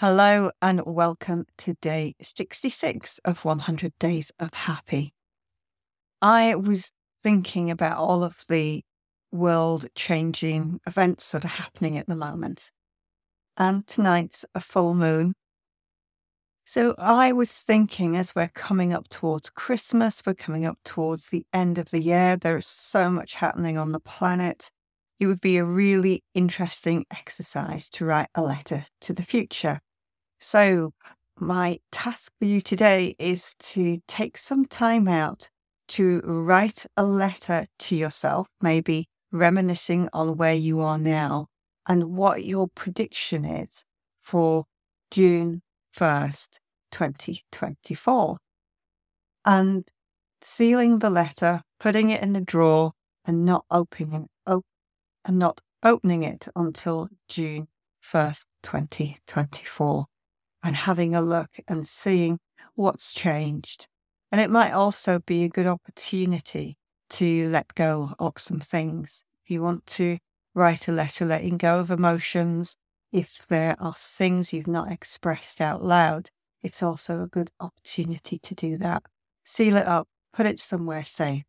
Hello and welcome to day 66 of 100 Days of Happy. I was thinking about all of the world changing events that are happening at the moment. And tonight's a full moon. So I was thinking as we're coming up towards Christmas, we're coming up towards the end of the year, there is so much happening on the planet. It would be a really interesting exercise to write a letter to the future. So, my task for you today is to take some time out to write a letter to yourself, maybe reminiscing on where you are now and what your prediction is for June 1st, 2024. And sealing the letter, putting it in a drawer, and not opening op- and not opening it until June 1st, 2024 and having a look and seeing what's changed. And it might also be a good opportunity to let go of some things. If you want to write a letter letting go of emotions, if there are things you've not expressed out loud, it's also a good opportunity to do that. Seal it up, put it somewhere safe,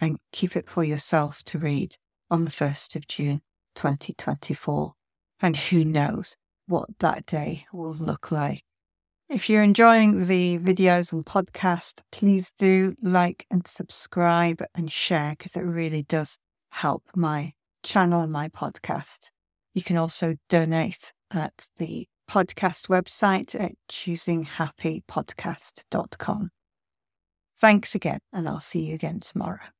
and keep it for yourself to read on the 1st of June 2024. And who knows, what that day will look like. If you're enjoying the videos and podcast, please do like and subscribe and share because it really does help my channel and my podcast. You can also donate at the podcast website at choosinghappypodcast.com. Thanks again, and I'll see you again tomorrow.